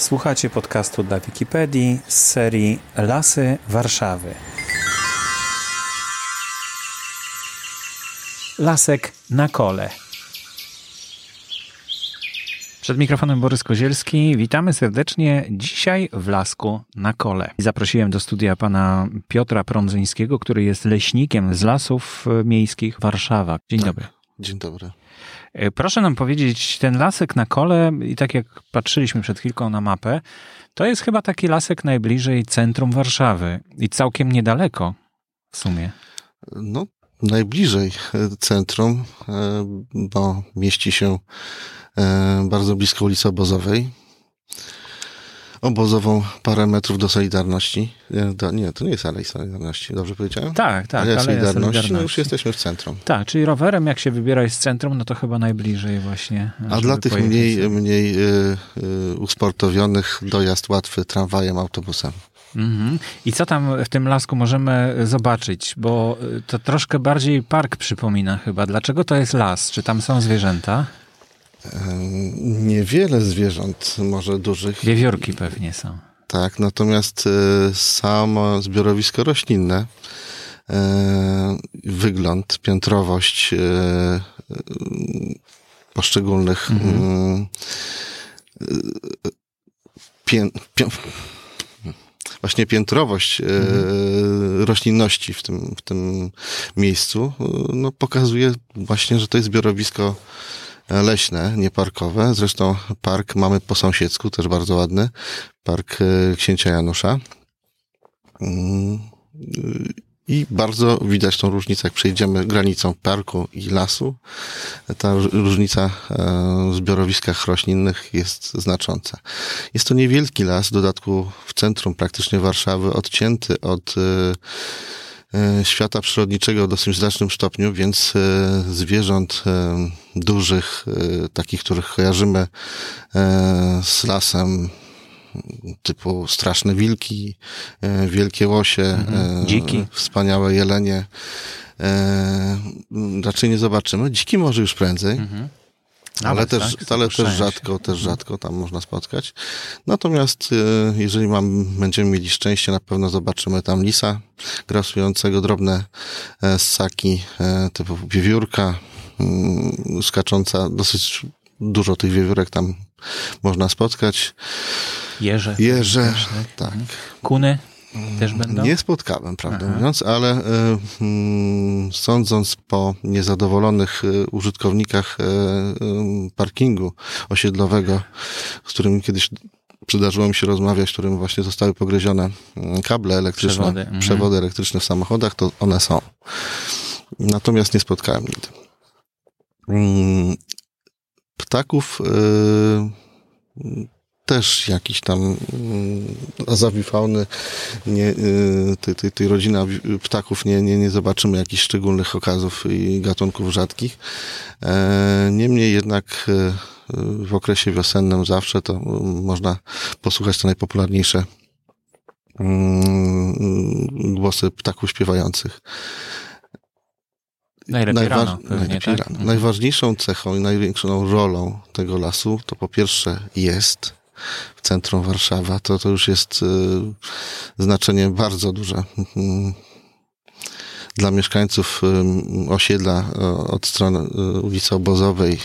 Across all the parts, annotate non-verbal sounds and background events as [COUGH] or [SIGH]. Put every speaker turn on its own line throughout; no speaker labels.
Słuchacie podcastu dla Wikipedii z serii Lasy Warszawy. Lasek na kole. Przed mikrofonem Borys Kozielski. Witamy serdecznie dzisiaj w Lasku na kole. Zaprosiłem do studia pana Piotra Prądzyńskiego, który jest leśnikiem z lasów miejskich Warszawa. Dzień
tak.
dobry.
Dzień dobry.
E, proszę nam powiedzieć, ten lasek na kole, i tak jak patrzyliśmy przed chwilką na mapę, to jest chyba taki lasek najbliżej centrum Warszawy i całkiem niedaleko w sumie.
No, najbliżej centrum, e, bo mieści się e, bardzo blisko ulicy Obozowej. Obozową parę metrów do Solidarności. Nie, to nie jest Alej Solidarności, dobrze powiedziałem?
Tak, tak.
Aleja Solidarności, Solidarności. No już jesteśmy w centrum.
Tak, czyli rowerem jak się wybierasz z centrum, no to chyba najbliżej właśnie.
A dla tych mniej, mniej y, y, usportowionych dojazd łatwy tramwajem, autobusem.
Mhm. I co tam w tym lasku możemy zobaczyć? Bo to troszkę bardziej park przypomina chyba. Dlaczego to jest las? Czy tam są zwierzęta?
Niewiele zwierząt, może dużych.
Wiewiórki pewnie są.
Tak, natomiast samo zbiorowisko roślinne, wygląd, piętrowość poszczególnych mhm. pię, pię, właśnie piętrowość mhm. roślinności w tym, w tym miejscu no, pokazuje właśnie, że to jest zbiorowisko leśne, nieparkowe. Zresztą park mamy po sąsiedzku, też bardzo ładny. Park księcia Janusza. I bardzo widać tą różnicę, jak przejdziemy granicą parku i lasu. Ta różnica w zbiorowiskach roślinnych jest znacząca. Jest to niewielki las, w dodatku w centrum praktycznie Warszawy, odcięty od świata przyrodniczego w dosyć znacznym stopniu, więc zwierząt dużych, takich, których kojarzymy z lasem, typu straszne wilki, wielkie łosie,
mhm. dziki,
wspaniałe jelenie, raczej nie zobaczymy. Dziki może już prędzej. Mhm. Ale, też, tak? ale też rzadko, też rzadko tam można spotkać. Natomiast jeżeli mam, będziemy mieli szczęście, na pewno zobaczymy tam lisa grasującego, drobne ssaki typu wiewiórka, skacząca, dosyć dużo tych wiewiórek tam można spotkać.
Jeże.
Jeże, tak.
Kuny też będą?
Nie spotkałem, prawdę Aha. mówiąc, ale y, y, sądząc po niezadowolonych y, użytkownikach parkingu osiedlowego, z którymi kiedyś przydarzyło mi się rozmawiać, którym właśnie zostały pogryzione kable elektryczne, przewody, mhm. przewody elektryczne w samochodach, to one są. Natomiast nie spotkałem nigdy. Mm, ptaków też jakiś tam azawi fauny, nie, tej, tej, tej rodziny ptaków nie, nie, nie zobaczymy jakichś szczególnych okazów i gatunków rzadkich. Niemniej jednak w okresie wiosennym zawsze to można posłuchać te najpopularniejsze głosy ptaków śpiewających.
Najlepiej, Najwa rano, pewnie,
najlepiej
tak?
rano. Najważniejszą cechą i największą rolą tego lasu to po pierwsze jest w centrum Warszawa, to to już jest y, znaczenie bardzo duże. Dla mieszkańców y, osiedla y, od strony ulicy Obozowej,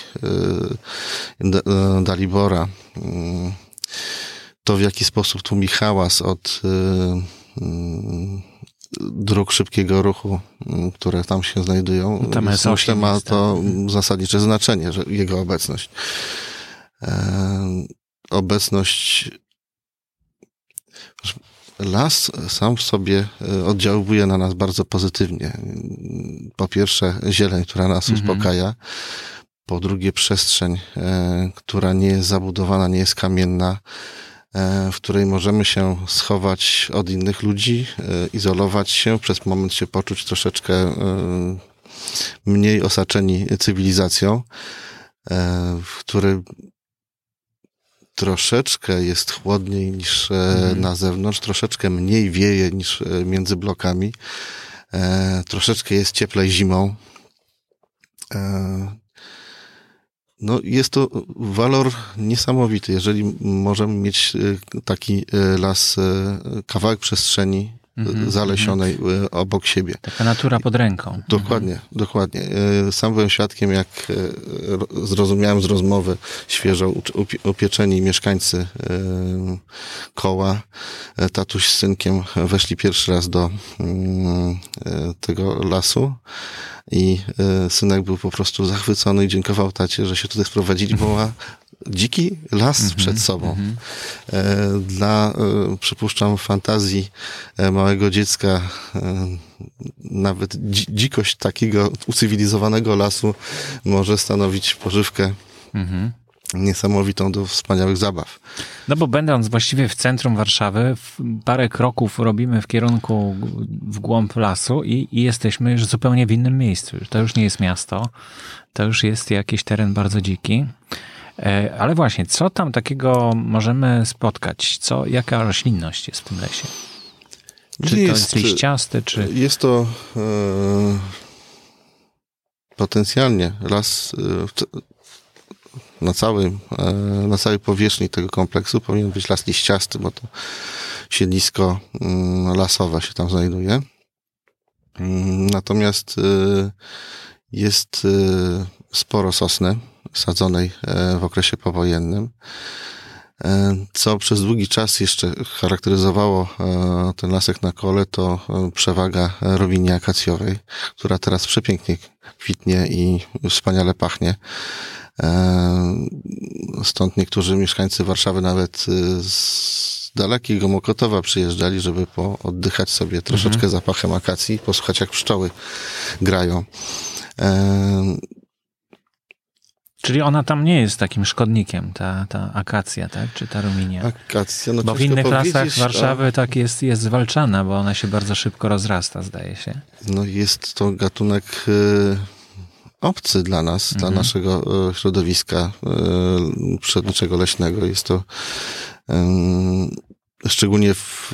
Dalibora, to w jaki sposób tłumi hałas od dróg szybkiego ruchu, które tam się znajdują.
Tam jest
myślę, ma to zasadnicze znaczenie, że jego obecność. Obecność las sam w sobie oddziałuje na nas bardzo pozytywnie. Po pierwsze, zieleń, która nas mhm. uspokaja. Po drugie, przestrzeń, która nie jest zabudowana, nie jest kamienna w której możemy się schować od innych ludzi, izolować się, przez moment się poczuć troszeczkę mniej osaczeni cywilizacją, w której troszeczkę jest chłodniej niż mhm. na zewnątrz, troszeczkę mniej wieje niż między blokami, troszeczkę jest cieplej zimą. No, jest to walor niesamowity, jeżeli możemy mieć e, taki e, las, kawałek przestrzeni mm-hmm, zalesionej mm-hmm. obok siebie.
Taka natura pod ręką.
Dokładnie, mm-hmm. dokładnie. Sam byłem świadkiem, jak zrozumiałem z rozmowy świeżo upieczeni mieszkańcy koła, tatuś z synkiem weszli pierwszy raz do tego lasu i synek był po prostu zachwycony i dziękował tacie, że się tutaj sprowadzili, bo ma [LAUGHS] dziki las mm -hmm, przed sobą. Mm -hmm. Dla, e, przypuszczam, fantazji małego dziecka, nawet dzikość takiego ucywilizowanego lasu może stanowić pożywkę. Mm -hmm niesamowitą do wspaniałych zabaw.
No bo będąc właściwie w centrum Warszawy, parę kroków robimy w kierunku w głąb lasu i, i, jesteśmy już zupełnie w innym miejscu. To już nie jest miasto, to już jest jakiś teren bardzo dziki. E, ale właśnie, co tam takiego możemy spotkać? Co, jaka roślinność jest w tym lesie? Czy jest, to jest liściasty, czy...
Jest to e, potencjalnie las e, na, całym, e, na całej powierzchni tego kompleksu powinien być las liściasty, bo to siedlisko mm, lasowe się tam znajduje. Mm, natomiast e, jest e, sporo sosny sadzonej w okresie powojennym, co przez długi czas jeszcze charakteryzowało ten lasek na kole, to przewaga rowinie akacjowej, która teraz przepięknie kwitnie i wspaniale pachnie. Stąd niektórzy mieszkańcy Warszawy nawet z dalekiego Mokotowa przyjeżdżali, żeby oddychać sobie troszeczkę mhm. zapachem akacji i posłuchać jak pszczoły grają.
Czyli ona tam nie jest takim szkodnikiem, ta, ta akacja, tak? Czy ta ruminia?
Akacja, no
Bo w innych lasach Warszawy a... tak jest, jest zwalczana, bo ona się bardzo szybko rozrasta, zdaje się.
No jest to gatunek y, obcy dla nas, mhm. dla naszego e, środowiska e, przyrodniczego leśnego. Jest to szczególnie w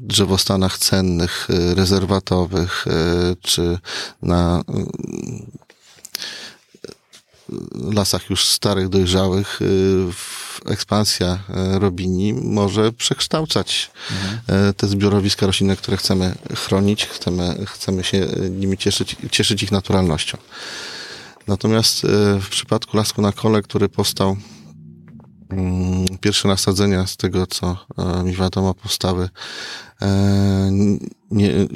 drzewostanach cennych, e, rezerwatowych, czy na lasach już starych, dojrzałych, ekspansja robini może przekształcać mhm. te zbiorowiska roślinne, które chcemy chronić, chcemy, chcemy się nimi cieszyć, cieszyć ich naturalnością. Natomiast w przypadku lasku na kole, który powstał mm, pierwsze nasadzenia z tego, co mi wiadomo, powstały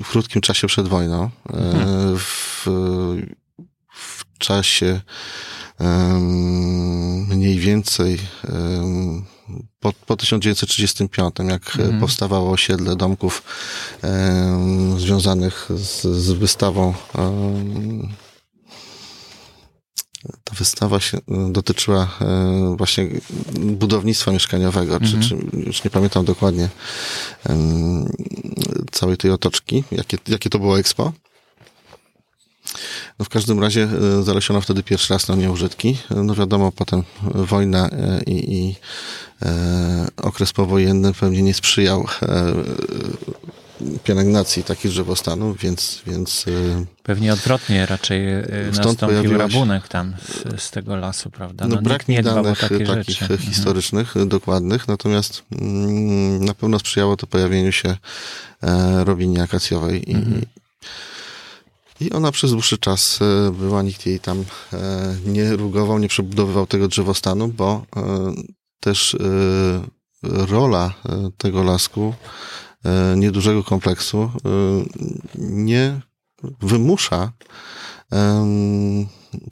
w krótkim czasie przed wojną. Mhm. W, w czasie mniej więcej po, po 1935, jak mhm. powstawało osiedle domków związanych z, z wystawą ta wystawa się dotyczyła właśnie budownictwa mieszkaniowego, mhm. czy, czy, już nie pamiętam dokładnie całej tej otoczki, jakie, jakie to było expo. No w każdym razie e, zalesiono wtedy pierwszy raz na nieużytki. No wiadomo, potem wojna e, i, i e, okres powojenny pewnie nie sprzyjał pielęgnacji takich drzewostanów, więc... więc
Pewnie odwrotnie raczej nastąpił rabunek tam z, z, tego lasu, prawda?
No, no brak nie danych takich rzeczy. Mhm. historycznych, mhm. dokładnych, natomiast mm, na pewno sprzyjało to pojawieniu się e, rowinie akacjowej i, mhm. I ona przez dłuższy czas e, była, nikt jej tam e, nie rugował, nie przebudowywał tego drzewostanu, bo e, też rola tego lasku, niedużego kompleksu, nie wymusza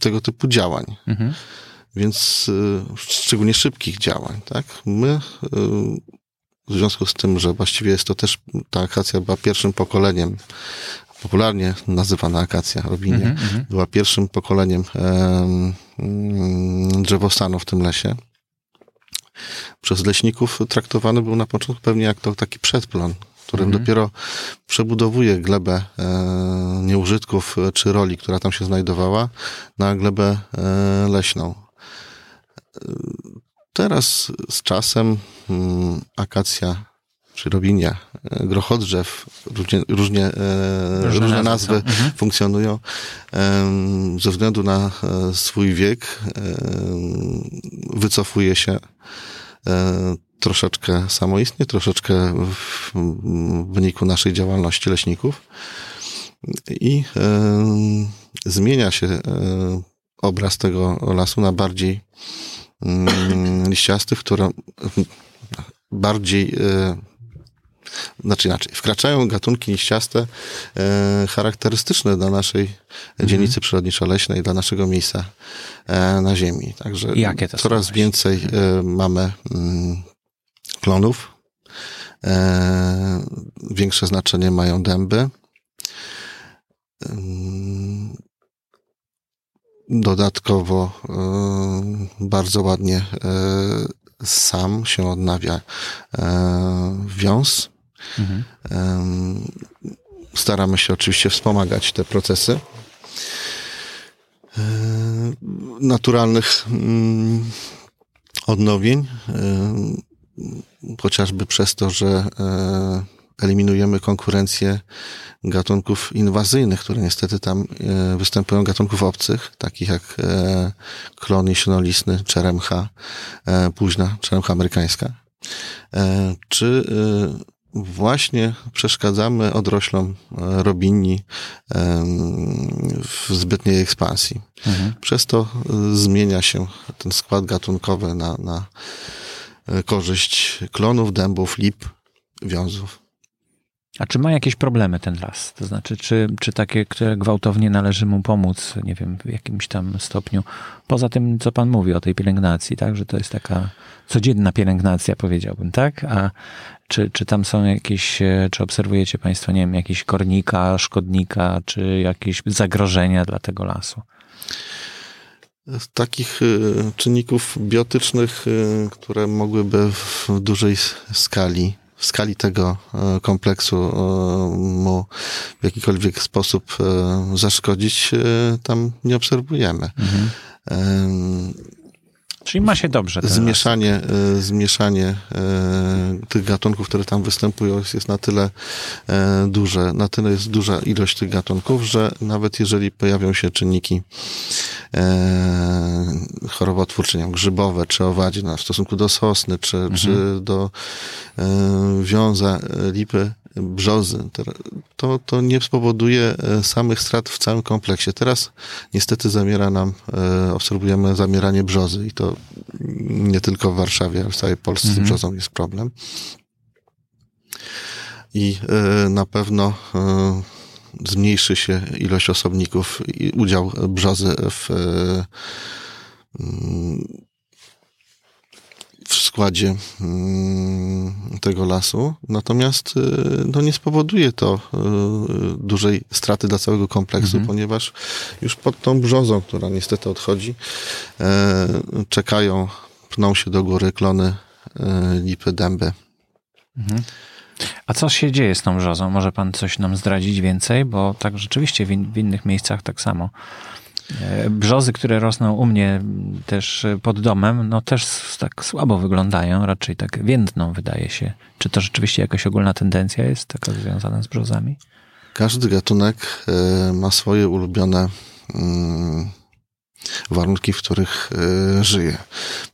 tego typu działań. Mhm. Więc szczególnie szybkich działań, tak? My w związku z tym, że właściwie jest to też, ta akacja była pierwszym pokoleniem popularnie nazywana akacja robinie, mm -hmm. była pierwszym pokoleniem um, drzewostanu w tym lesie. Przez leśników traktowany był na początku pewnie jak to taki przedplon, którym mm -hmm. dopiero przebudowuje glebę e, nieużytków czy roli, która tam się znajdowała, na glebę e, leśną. Teraz z czasem mm, akacja czy robinia, grochodrzew, różnie, różnie, różne, różne nazwy mhm. funkcjonują ze względu na swój wiek wycofuje się troszeczkę samoistnie, troszeczkę w wyniku naszej działalności leśników i zmienia się obraz tego lasu na bardziej liściasty, w którym bardziej e, znaczy inaczej, wkraczają gatunki liściaste e, charakterystyczne dla naszej mhm. dzielnicy przyrodniczo-leśnej, dla naszego miejsca e, na ziemi. Także Jakie to coraz więcej e, mamy mm, klonów. E, większe znaczenie mają dęby. Dodatkowo e, bardzo ładnie e, sam się odnawia e, wiąz. Mhm. Staramy się oczywiście wspomagać te procesy naturalnych mm, odnowień, chociażby przez to, że eliminujemy konkurencję gatunków inwazyjnych, które niestety tam e, występują, gatunków obcych, takich jak e, klon jesionolistny, czeremcha, e, późna czeremcha amerykańska. Czy właśnie przeszkadzamy odroślom robini w zbytniej ekspansji. Mhm. Przez to zmienia się ten skład gatunkowy na, na korzyść klonów, dębów, lip, wiązów.
A czy ma jakieś problemy ten las? To znaczy, czy, czy takie, które gwałtownie należy mu pomóc, nie wiem, w jakimś tam stopniu? Poza tym, co pan mówi o tej pielęgnacji, tak? Że to jest taka codzienna pielęgnacja, powiedziałbym, tak? A czy, czy tam są jakieś, e, czy obserwujecie państwo, nie wiem, jakieś kornika, szkodnika, czy jakieś zagrożenia dla tego lasu?
Takich e, czynników biotycznych, e, które mogłyby w dużej skali w skali tego e, kompleksu e, mu w jakikolwiek sposób e, zaszkodzić, tam nie obserwujemy. Mhm.
Czyli ma się dobrze.
Zmieszanie, e, zmieszanie e, tych gatunków, które tam występują, jest na tyle e, duże, na tyle jest duża ilość tych gatunków, że nawet jeżeli pojawią się czynniki chorobotwórcze, nie grzybowe, czy owadzie, no, w stosunku do sosny, czy, mhm. czy do wiąza, lipy, brzozy, to, to nie spowoduje e, samych strat w całym kompleksie. Teraz niestety zamiera nam, e, obserwujemy zamieranie brzozy i to nie tylko w Warszawie, ale w całej Polsce mhm. z brzozą jest problem. I e, na pewno zmniejszy się ilość osobników i udział brzozy w w składzie mm, tego lasu, natomiast y, no, nie spowoduje to y, dużej straty dla całego kompleksu, mhm. ponieważ już pod tą brzozą, która niestety odchodzi, e, czekają, pną się do góry klony e, lipy, dęby. Mhm.
A co się dzieje z tą brzozą? Może pan coś nam zdradzić więcej? Bo tak rzeczywiście w, in, w innych miejscach tak samo brzozy, które rosną u mnie też pod domem, no też tak słabo wyglądają, raczej tak więdną wydaje się. Czy to rzeczywiście jakaś ogólna tendencja jest taka związana z brzozami?
Każdy gatunek e, ma swoje ulubione mm, warunki, w których e, żyje.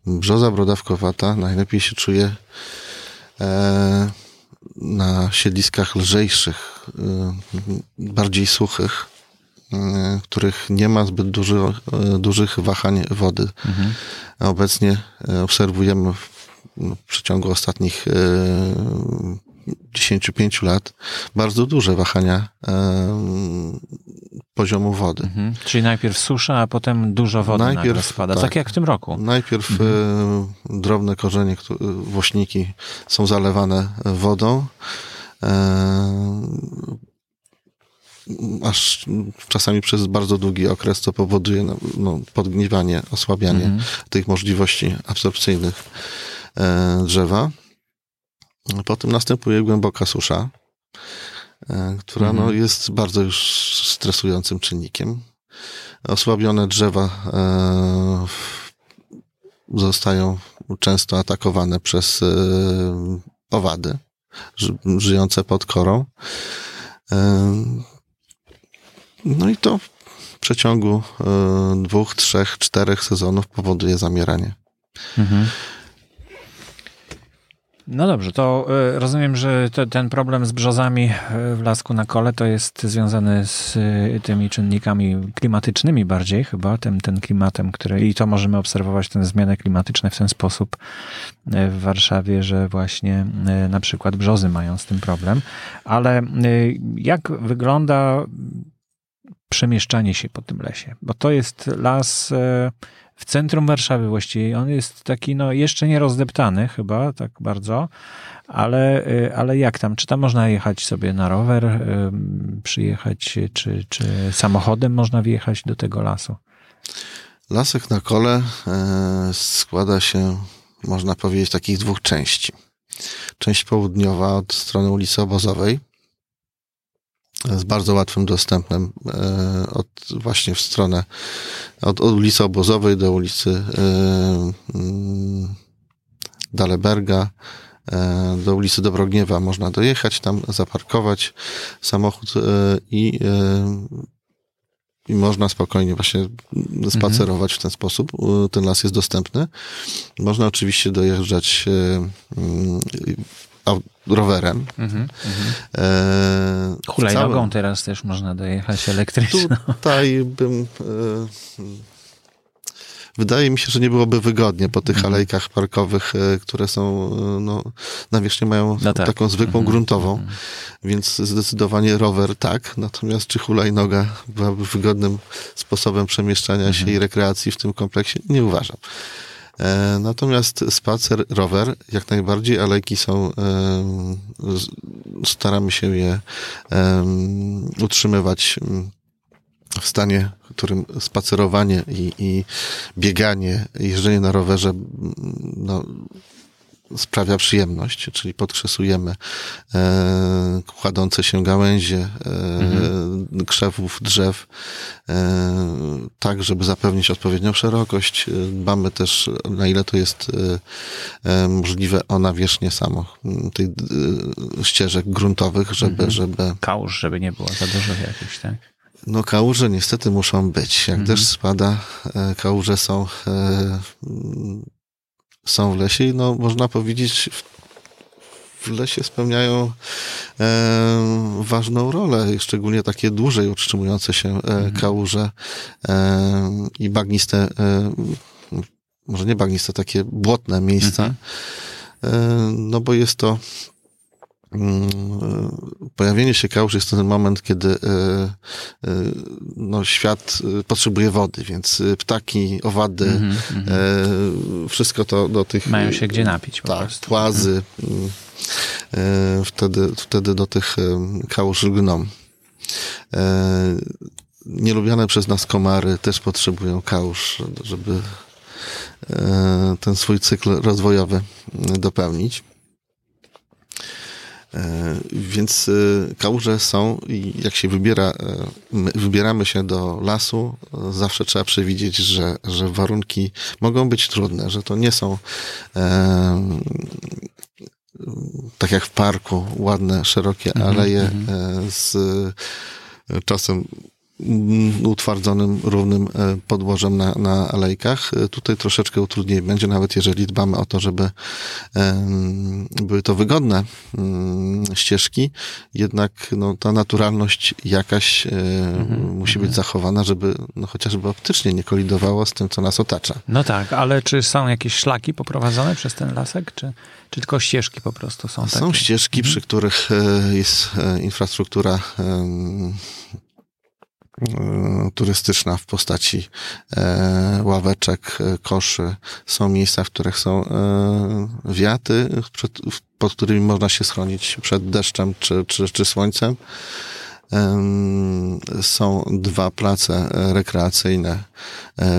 Brzoza brodawkowata najlepiej się czuje na siedliskach lżejszych, bardziej suchych, E, których nie ma zbyt duży, dużych wahań wody. Mhm. Obecnie e, obserwujemy w, no, w przeciągu ostatnich 10-5 lat bardzo duże wahania poziomu wody. Mhm.
Czyli najpierw susza, a potem dużo wody najpierw, spada, tak, tak, jak w tym roku.
Najpierw mhm. drobne korzenie, włośniki są zalewane wodą aż czasami przez bardzo długi okres, co powoduje no, no podgniewanie, osłabianie mhm. tych możliwości absorpcyjnych e, drzewa. Potem następuje głęboka susza, e, która no, mhm. jest bardzo już stresującym czynnikiem. Osłabione drzewa e, zostają często atakowane przez owady. żyjące pod korą. No i to w przeciągu dwóch, trzech, czterech sezonów powoduje zamieranie. Mhm.
No dobrze, to e, rozumiem, że te, ten problem z brzozami e, w lasku na kole to jest związany z e, tymi czynnikami klimatycznymi bardziej chyba, tym, tym klimatem, który i to możemy obserwować, te zmiany klimatyczne w ten sposób w Warszawie, że właśnie na przykład brzozy mają z tym problem. Ale jak wygląda przemieszczanie się po tym lesie? Bo to jest las w centrum Warszawy właściwie. On jest taki, no, jeszcze nie rozdeptany chyba, tak bardzo, ale, y, ale jak tam? Czy tam można jechać sobie na rower, przyjechać, czy, czy samochodem można wjechać do tego lasu?
Lasek na kole e, składa się, można powiedzieć, takich dwóch części. Część południowa od strony ulicy Obozowej, z bardzo łatwym dostępem e, od, właśnie w stronę od, od ulicy Obozowej do ulicy e, Daleberga e, do ulicy Dobrogniewa można dojechać, tam zaparkować samochód i, i można spokojnie właśnie spacerować w ten sposób. Ten las jest dostępny. Można oczywiście dojeżdżać rowerem. Mhm,
e, Hulajnogą całym... teraz też można dojechać elektryczną.
Tutaj bym... E, wydaje mi się, że nie byłoby wygodnie po tych mhm. alejkach parkowych, e, które są, e, no, nawierzchnię mają no tak. taką zwykłą mhm. gruntową, mhm. więc zdecydowanie rower tak, natomiast czy hulajnoga byłaby wygodnym sposobem przemieszczania się mhm. i rekreacji w tym kompleksie? Nie uważam. E, natomiast spacer, rower, jak najbardziej, alejki są, staramy się je utrzymywać w stanie, w którym spacerowanie i, i bieganie, jeżdżenie na rowerze no, sprawia przyjemność, czyli podkrzesujemy e, kładące się gałęzie e, mhm. krzewów, drzew, e, tak, żeby zapewnić odpowiednią szerokość. Dbamy też, na ile to jest e, e możliwe, o nawierzchnię samo tych e, ścieżek gruntowych, żeby, mhm. żeby...
Kałuż, żeby nie było za dużo jakichś, tak?
No kałuże niestety muszą być. Jak mhm. deszcz spada, e, kałuże są są w lesie i no, można powiedzieć, w lesie spełniają e, ważną rolę, szczególnie takie dłużej utrzymujące się e, mhm. kałuże e, i bagniste, e, może nie bagniste, takie błotne miejsca. Mhm. E, no bo jest to pojawienie się kałuż jest ten moment, kiedy e, e, no, świat e, potrzebuje wody, więc ptaki, owady, mm -hmm. wszystko to do tych...
Mają się gdzie napić
po tak, prostu. płazy. Mm. Wtedy, wtedy do tych kałuż lgną. Nielubiane przez nas komary też potrzebują kałuż, żeby ten swój cykl rozwojowy dopełnić. E, więc e, kałuże są i jak się wybiera, e, wybieramy się do lasu, zawsze trzeba przewidzieć, że, że warunki mogą być trudne, że to nie są tak jak w parku, ładne, szerokie mhm, aleje mhm. z czasem utwardzonym, równym e, podłożem na, na alejkach. E, tutaj troszeczkę utrudniej będzie, nawet jeżeli dbamy o to, żeby były to wygodne mm, ścieżki, jednak no, ta naturalność jakaś mm musi być mhm. zachowana, żeby no, chociażby optycznie nie kolidowało z tym, co nas otacza.
No tak, ale czy są jakieś szlaki poprowadzone przez ten lasek, czy, czy tylko ścieżki po prostu są?
Są takie? ścieżki, mhm. przy których jest infrastruktura E, turystyczna w postaci e, ławeczek, e, koszy. Są miejsca, w których są wiaty, pod którymi można się schronić przed deszczem czy, czy, czy słońcem. Są dwa place rekreacyjne,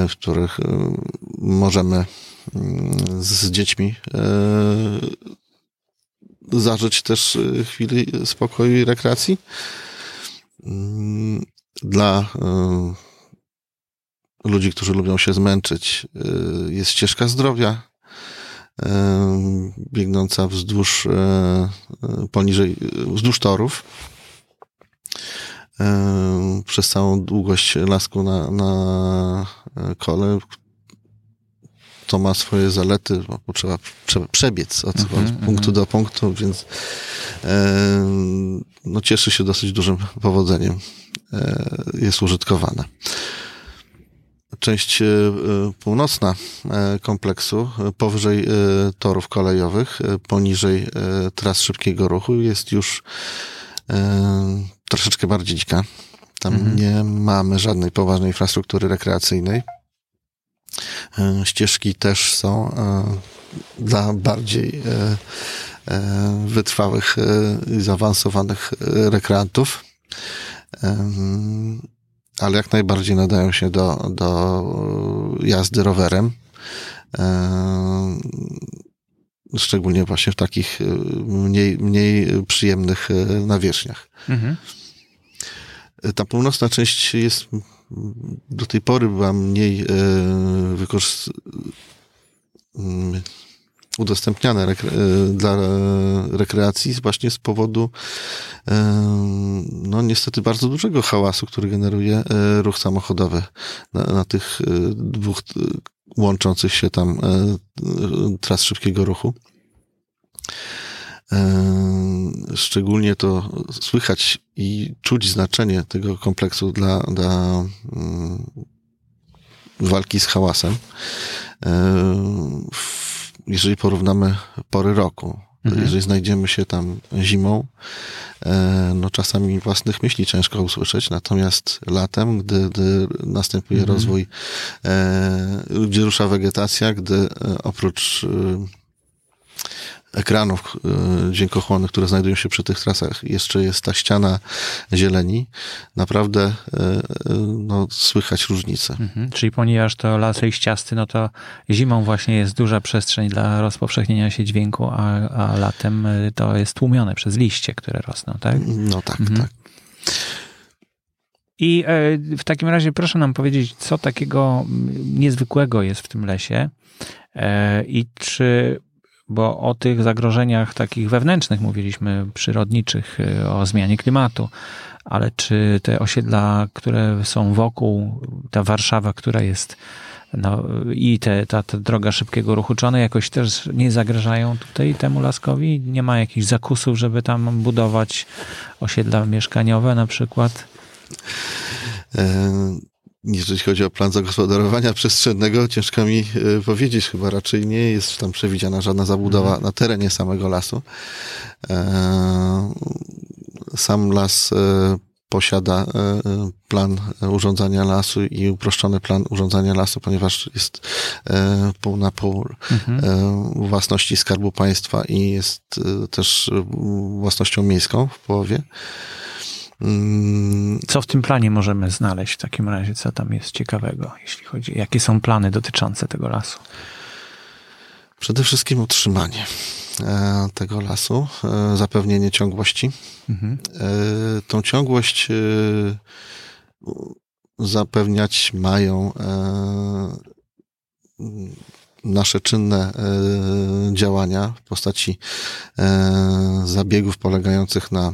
w których możemy mm, z dziećmi zażyć też chwili spokoju i rekreacji. Dla y, ludzi, którzy lubią się zmęczyć, y, jest ścieżka zdrowia. biegnąca wzdłuż, poniżej, wzdłuż torów przez całą długość lasku na, na kole, to ma swoje zalety, bo trzeba przebiec od, mm -hmm, punktu mm -hmm. do punktu, więc e, no, cieszy się dosyć dużym powodzeniem. E, jest użytkowana. Część e, północna e, kompleksu, powyżej torów kolejowych, poniżej tras szybkiego ruchu, jest już troszeczkę bardziej dzika. Tam mhm. nie mamy żadnej poważnej infrastruktury rekreacyjnej. Ścieżki też są dla bardziej wytrwałych i zaawansowanych rekreantów, ale jak najbardziej nadają się do, do jazdy rowerem. Szczególnie właśnie w takich mniej, mniej przyjemnych nawierzchniach. Mhm. Ta północna część jest do tej pory była mniej e, wykorzystana udostępniane rekre e, dla rekreacji właśnie z powodu e, no niestety bardzo dużego hałasu, który generuje ruch samochodowy na, na tych dwóch łączących się tam tras szybkiego ruchu. Szczególnie to słychać i czuć znaczenie tego kompleksu dla, dla walki z hałasem. Jeżeli porównamy pory roku, mhm. jeżeli znajdziemy się tam zimą, e, no czasami własnych myśli ciężko usłyszeć, natomiast latem, gdy, gdy następuje mhm. rozwój, e, gdzie rusza wegetacja, gdy e, oprócz ekranów e, dźwiękochłonnych, które znajdują się przy tych trasach, jeszcze jest ta ściana zieleni, naprawdę e, e, no, słychać różnicę.
Mhm. Czyli ponieważ to las liściasty, no to zimą właśnie jest duża przestrzeń dla rozpowszechnienia się dźwięku, a, a latem to jest tłumione przez liście, które rosną, tak?
No tak, mhm. tak.
I w takim razie proszę nam powiedzieć, co takiego niezwykłego jest w tym lesie i czy bo o tych zagrożeniach takich wewnętrznych mówiliśmy, przyrodniczych, y, o zmianie klimatu, ale czy te osiedla, które są wokół, ta Warszawa, która jest no, i te, ta, ta droga szybkiego ruchu, czy one jakoś też nie zagrażają tutaj temu laskowi? Nie ma jakichś zakusów, żeby tam budować osiedla mieszkaniowe na przykład?
Jeżeli chodzi o plan zagospodarowania przestrzennego, ciężko mi e, powiedzieć, chyba raczej nie jest tam przewidziana żadna zabudowa mhm. na terenie samego lasu. E, sam las e, posiada plan urządzania lasu i uproszczony plan urządzania lasu, ponieważ jest pół na pół mhm. własności Skarbu Państwa i jest też własnością miejską w połowie.
Mm. Co w tym planie możemy znaleźć w takim razie? Co tam jest ciekawego, jeśli chodzi? Jakie są plany dotyczące tego lasu?
Przede wszystkim utrzymanie e, tego lasu, e, zapewnienie ciągłości. Mhm. E, tą ciągłość zapewniać mają nasze czynne działania w postaci zabiegów polegających na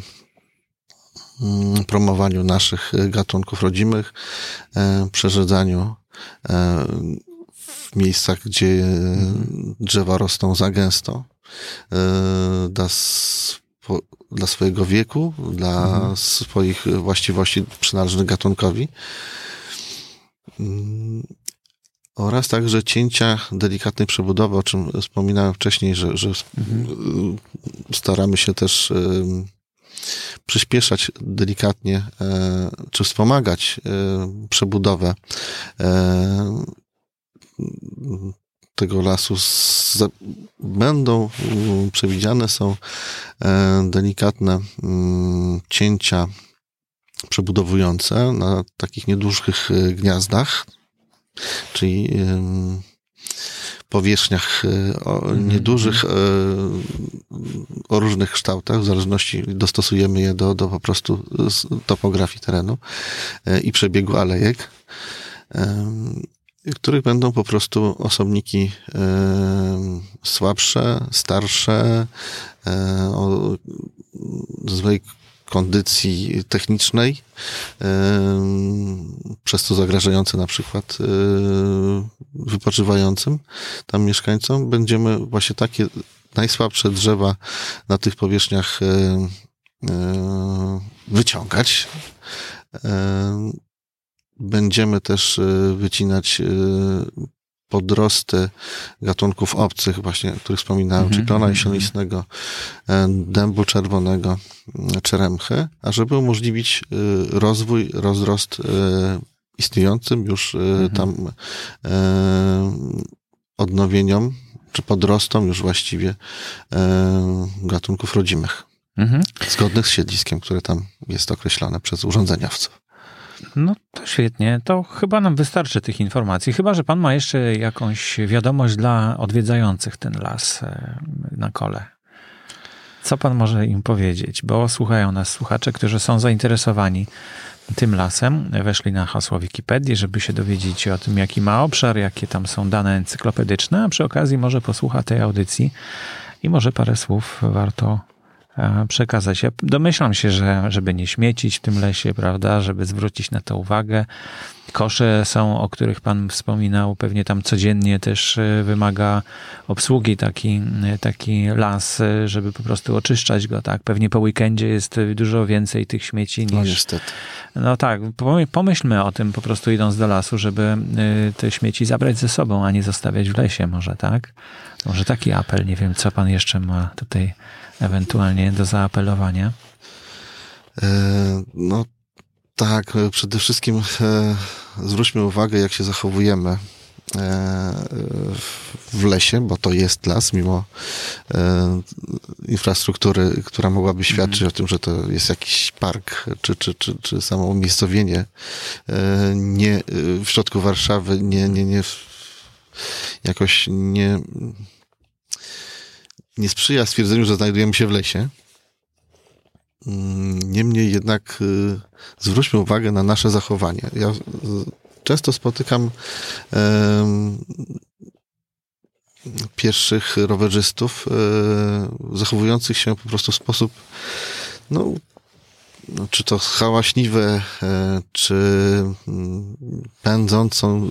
promowaniu naszych e, gatunków rodzimych, e, przerzedzaniu e, w miejscach, gdzie drzewa rosną za gęsto, dla, dla swojego wieku, dla mhm. swoich właściwości przynależnych gatunkowi. Mm, oraz także cięcia delikatnej przebudowy, o czym wspominałem wcześniej, że, że mhm. staramy się też przyspieszać delikatnie, e, czy wspomagać e, przebudowę e, tego lasu będą przewidziane są delikatne mm, cięcia przebudowujące na takich niedużych gniazdach, czyli powierzchniach e, o mhm. niedużych, e, o różnych kształtach, w zależności dostosujemy je do, do po prostu topografii terenu e, i przebiegu alejek. których będą po prostu osobniki słabsze, starsze, o złej kondycji technicznej, przez to zagrażające na przykład e, wypoczywającym tam mieszkańcom. Będziemy właśnie takie najsłabsze drzewa na tych powierzchniach e, e, wyciągać. Będziemy też wycinać podrosty gatunków obcych, właśnie, o których wspominałem,
Mhm,
czyli klona
mhm,
jesionistego, e, dębu czerwonego, e, czeremchy, a żeby umożliwić y, rozwój, rozrost e, istniejącym już
Mhm.
tam e, odnowieniom, czy podrostom już właściwie e, gatunków rodzimych,
Mhm.
zgodnych z siedliskiem, które tam jest określone przez urządzeniowców.
No to świetnie. To chyba nam wystarczy tych informacji. Chyba, że pan ma jeszcze jakąś wiadomość dla odwiedzających ten las e, na kole. Co pan może im powiedzieć? Bo słuchają nas słuchacze, którzy są zainteresowani tym lasem. Weszli na hasło Wikipedii, żeby się dowiedzieć o tym, jaki ma obszar, jakie tam są dane encyklopedyczne, a przy okazji może posłucha tej audycji i może parę słów warto przekazać. Ja domyślam się, że żeby nie śmiecić w tym lesie, prawda, żeby zwrócić na to uwagę. Kosze są, o których Pan wspominał, pewnie tam codziennie też e, wymaga obsługi taki, e, taki las, e, żeby po prostu oczyszczać go, tak? Pewnie po weekendzie jest dużo więcej tych śmieci
No
niż...
niestety.
No tak, pomy- pomyślmy o tym po prostu idąc do lasu, żeby y, te śmieci zabrać ze sobą, a nie zostawiać w lesie może, tak? Może taki apel, nie wiem, co pan jeszcze ma tutaj ewentualnie do zaapelowania.
E, No tak, przede wszystkim e, zwróćmy uwagę, jak się zachowujemy e, w lesie, bo to jest las, mimo infrastruktury, która mogłaby świadczyć o tym, że to jest jakiś park, czy, czy, czy, czy samo umiejscowienie nie w środku Warszawy, nie, nie, nie jakoś nie nie sprzyja stwierdzeniu, że znajdujemy się w lesie. Mm, Niemniej jednak y, zwróćmy uwagę na nasze zachowanie. Ja y, często spotykam em, pieszych rowerzystów y, zachowujących się po prostu w sposób no, czy to hałaśliwe, e, czy mm, pędzącą,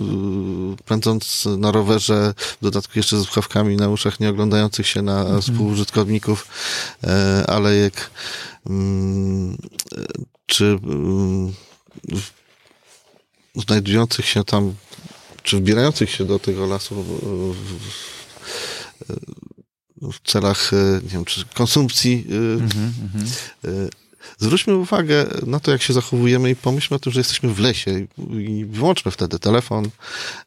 y, pędząc na rowerze, w dodatku jeszcze z słuchawkami na uszach, nie oglądających się na współużytkowników e, alejek, mm, e, czy mm, znajdujących się tam, czy wbierających się do tego lasu w, celach, e, nie wiem, czy konsumpcji e,
Mhm, mhm.
Y, Zwróćmy uwagę na to, jak się zachowujemy i pomyślmy o tym, że jesteśmy w lesie i- wyłączmy wtedy telefon,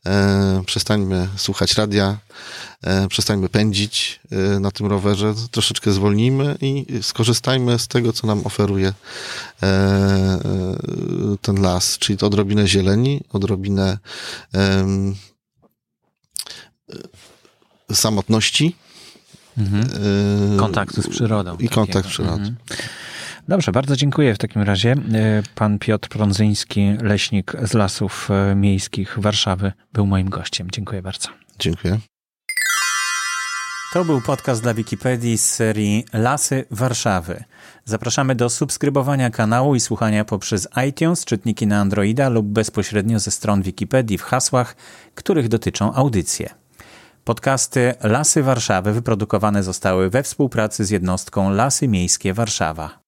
e, przestańmy słuchać radia, e, przestańmy pędzić e, na tym rowerze, troszeczkę zwolnijmy i skorzystajmy z tego, co nam oferuje e, e, ten las, czyli to odrobinę zieleni, odrobinę samotności.
Mhm.
e,
Kontaktu z przyrodą.
I kontakt
takiego.
z przyrodą.
Mhm. Dobrze, bardzo dziękuję w takim razie. E, Pan Piotr Prądzyński, leśnik z Lasów e, Miejskich Warszawy, był moim gościem. Dziękuję bardzo.
Dziękuję.
To był podcast dla Wikipedii z serii Lasy Warszawy. Zapraszamy do subskrybowania kanału i słuchania poprzez iTunes, czytniki na Androida lub bezpośrednio ze stron Wikipedii w hasłach, których dotyczą audycje. Podcasty Lasy Warszawy wyprodukowane zostały we współpracy z jednostką Lasy Miejskie Warszawa.